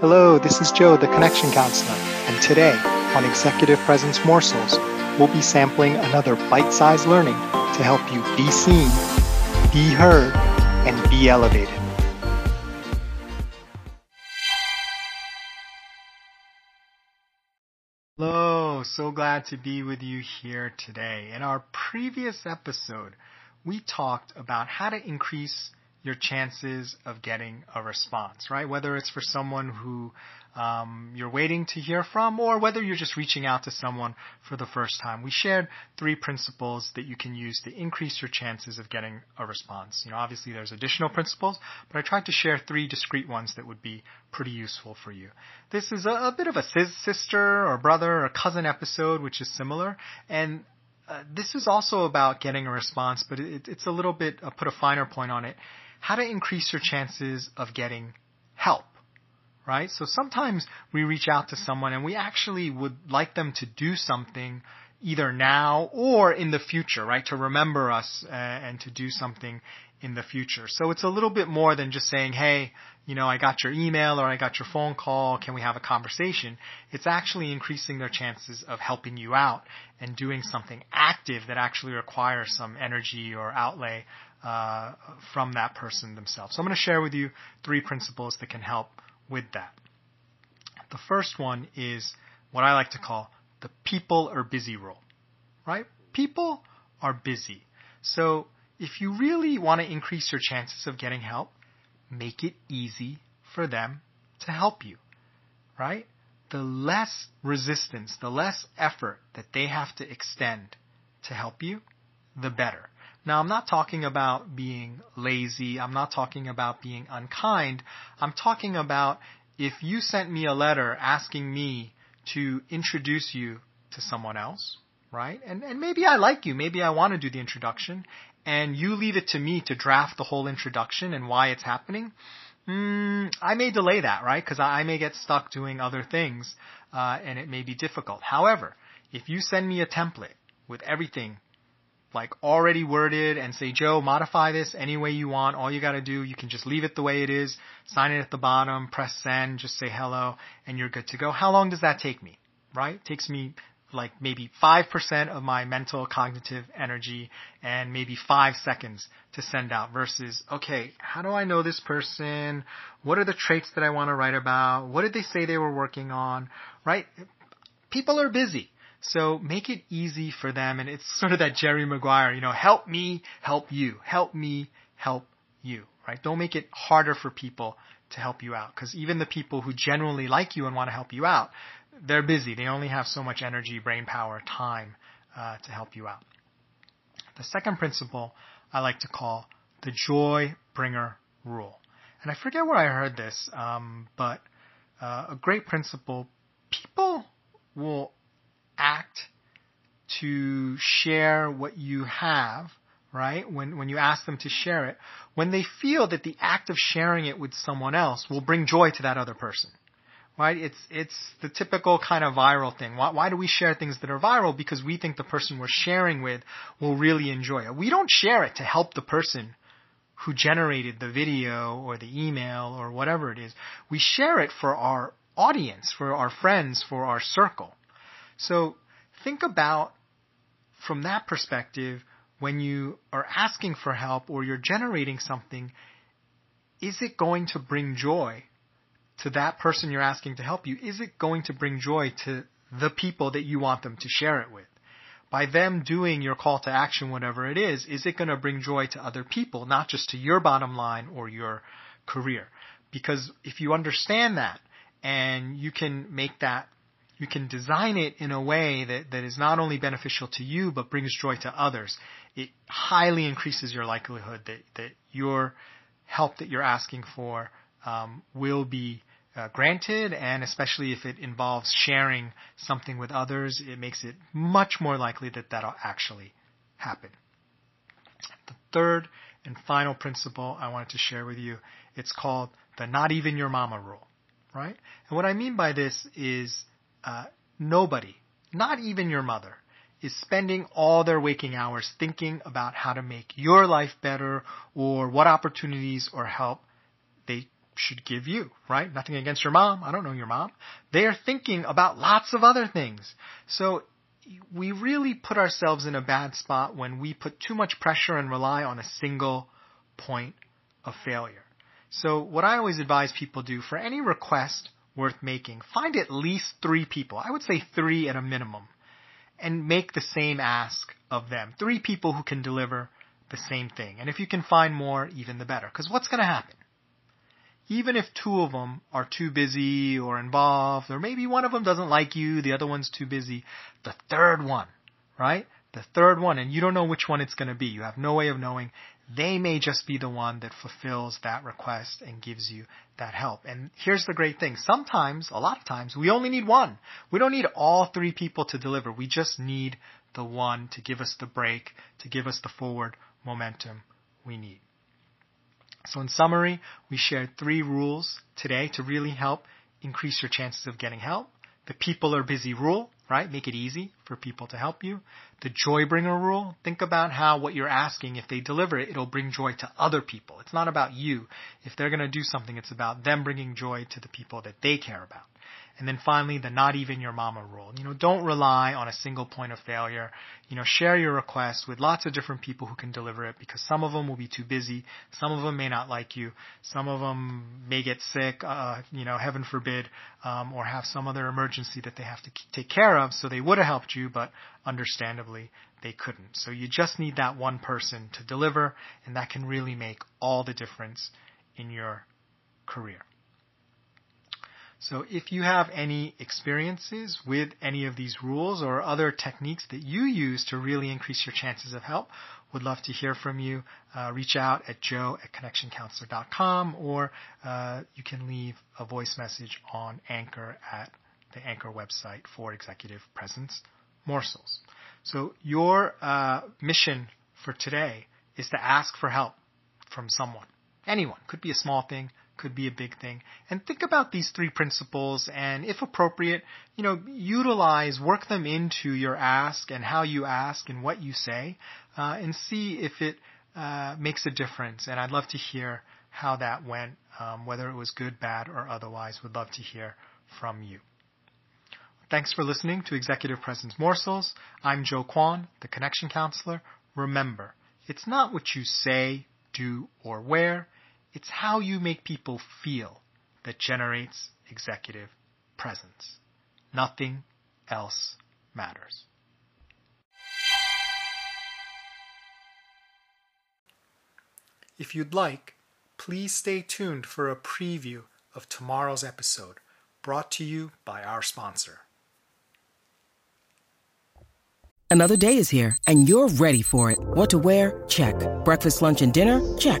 Hello, this is Joe, the Connection Counselor, and today on Executive Presence Morsels, we'll be sampling another bite sized learning to help you be seen, be heard, and be elevated. Hello, so glad to be with you here today. In our previous episode, we talked about how to increase your chances of getting a response, right? Whether it's for someone who um, you're waiting to hear from or whether you're just reaching out to someone for the first time. We shared three principles that you can use to increase your chances of getting a response. You know, obviously there's additional principles, but I tried to share three discrete ones that would be pretty useful for you. This is a, a bit of a sister or brother or cousin episode, which is similar. And uh, this is also about getting a response, but it, it's a little bit, I'll put a finer point on it how to increase your chances of getting help. Right? So sometimes we reach out to someone and we actually would like them to do something either now or in the future, right? To remember us uh, and to do something in the future. So it's a little bit more than just saying, hey, you know, I got your email or I got your phone call. Can we have a conversation? It's actually increasing their chances of helping you out and doing something active that actually requires some energy or outlay uh, from that person themselves. So I'm going to share with you three principles that can help with that. The first one is what I like to call the people are busy rule, right? People are busy. So if you really want to increase your chances of getting help, make it easy for them to help you, right? The less resistance, the less effort that they have to extend to help you, the better. Now, I'm not talking about being lazy. I'm not talking about being unkind. I'm talking about if you sent me a letter asking me to introduce you to someone else, right? And, and maybe I like you. Maybe I want to do the introduction and you leave it to me to draft the whole introduction and why it's happening. Mm, I may delay that, right? Because I, I may get stuck doing other things, uh, and it may be difficult. However, if you send me a template with everything like already worded and say, Joe, modify this any way you want. All you got to do, you can just leave it the way it is, sign it at the bottom, press send, just say hello, and you're good to go. How long does that take me? Right? It takes me like maybe 5% of my mental cognitive energy and maybe five seconds to send out versus, okay, how do I know this person? What are the traits that I want to write about? What did they say they were working on? Right? People are busy. So make it easy for them. And it's sort of that Jerry Maguire, you know, help me, help you, help me, help you, right? Don't make it harder for people to help you out. Cause even the people who genuinely like you and want to help you out, they're busy. They only have so much energy, brain power, time, uh, to help you out. The second principle I like to call the joy bringer rule. And I forget where I heard this, um, but uh, a great principle. People will act to share what you have, right? When, when you ask them to share it, when they feel that the act of sharing it with someone else will bring joy to that other person. Right? It's, it's the typical kind of viral thing. Why, why do we share things that are viral? Because we think the person we're sharing with will really enjoy it. We don't share it to help the person who generated the video or the email or whatever it is. We share it for our audience, for our friends, for our circle. So think about from that perspective when you are asking for help or you're generating something, is it going to bring joy to that person you're asking to help you? Is it going to bring joy to the people that you want them to share it with? By them doing your call to action, whatever it is, is it going to bring joy to other people, not just to your bottom line or your career? Because if you understand that and you can make that you can design it in a way that, that is not only beneficial to you but brings joy to others. It highly increases your likelihood that, that your help that you're asking for um, will be uh, granted, and especially if it involves sharing something with others, it makes it much more likely that that'll actually happen. The third and final principle I wanted to share with you, it's called the not even your mama rule, right? And what I mean by this is uh, nobody, not even your mother, is spending all their waking hours thinking about how to make your life better or what opportunities or help they should give you, right? Nothing against your mom. I don't know your mom. They are thinking about lots of other things. So we really put ourselves in a bad spot when we put too much pressure and rely on a single point of failure. So what I always advise people do for any request worth making, find at least three people. I would say three at a minimum and make the same ask of them. Three people who can deliver the same thing. And if you can find more, even the better. Because what's going to happen? Even if two of them are too busy or involved, or maybe one of them doesn't like you, the other one's too busy, the third one, right? The third one, and you don't know which one it's going to be. You have no way of knowing. They may just be the one that fulfills that request and gives you that help. And here's the great thing. Sometimes, a lot of times, we only need one. We don't need all three people to deliver. We just need the one to give us the break, to give us the forward momentum we need. So in summary, we shared three rules today to really help increase your chances of getting help. The people are busy rule, right? Make it easy for people to help you. The joy bringer rule, think about how what you're asking, if they deliver it, it'll bring joy to other people. It's not about you. If they're going to do something, it's about them bringing joy to the people that they care about. And then finally, the not even your mama rule. You know, don't rely on a single point of failure. You know, share your request with lots of different people who can deliver it because some of them will be too busy. Some of them may not like you. Some of them may get sick, uh, you know, heaven forbid, um, or have some other emergency that they have to take care of. So they would have helped you, but understandably, they couldn't. So you just need that one person to deliver, and that can really make all the difference in your career. So if you have any experiences with any of these rules or other techniques that you use to really increase your chances of help, would love to hear from you. Uh, reach out at joe at connectioncounselor.com or uh, you can leave a voice message on Anchor at the Anchor website for Executive Presence Morsels. So your uh, mission for today is to ask for help from someone. Anyone. Could be a small thing, could be a big thing. And think about these three principles and if appropriate, you know, utilize, work them into your ask and how you ask and what you say, uh, and see if it uh, makes a difference. And I'd love to hear how that went, um, whether it was good, bad, or otherwise. Would love to hear from you. Thanks for listening to Executive Presence Morsels. I'm Joe Kwan, the Connection Counselor. Remember, it's not what you say, do, or wear it's how you make people feel that generates executive presence. Nothing else matters. If you'd like, please stay tuned for a preview of tomorrow's episode brought to you by our sponsor. Another day is here and you're ready for it. What to wear? Check. Breakfast, lunch, and dinner? Check.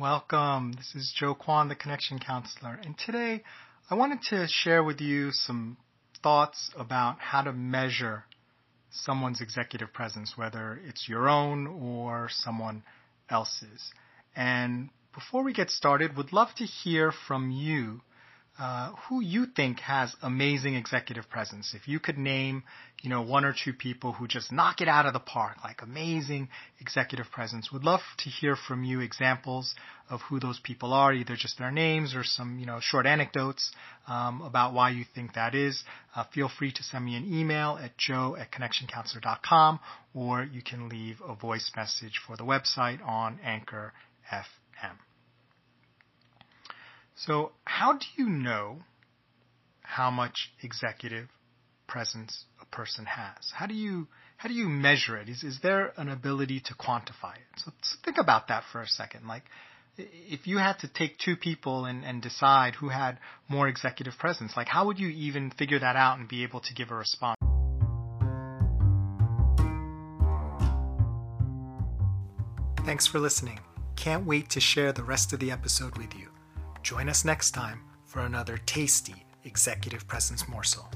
Welcome. This is Joe Kwan, the Connection Counselor. And today I wanted to share with you some thoughts about how to measure someone's executive presence, whether it's your own or someone else's. And before we get started, would love to hear from you uh, who you think has amazing executive presence. If you could name, you know, one or two people who just knock it out of the park, like amazing executive presence, would love to hear from you examples of who those people are, either just their names or some, you know, short anecdotes um, about why you think that is. Uh, feel free to send me an email at joe at connectioncounselor.com or you can leave a voice message for the website on Anchor FM. So, how do you know how much executive presence a person has? How do you how do you measure it? Is is there an ability to quantify it? So, so think about that for a second. Like if you had to take two people and, and decide who had more executive presence, like how would you even figure that out and be able to give a response? Thanks for listening. Can't wait to share the rest of the episode with you. Join us next time for another tasty executive presence morsel.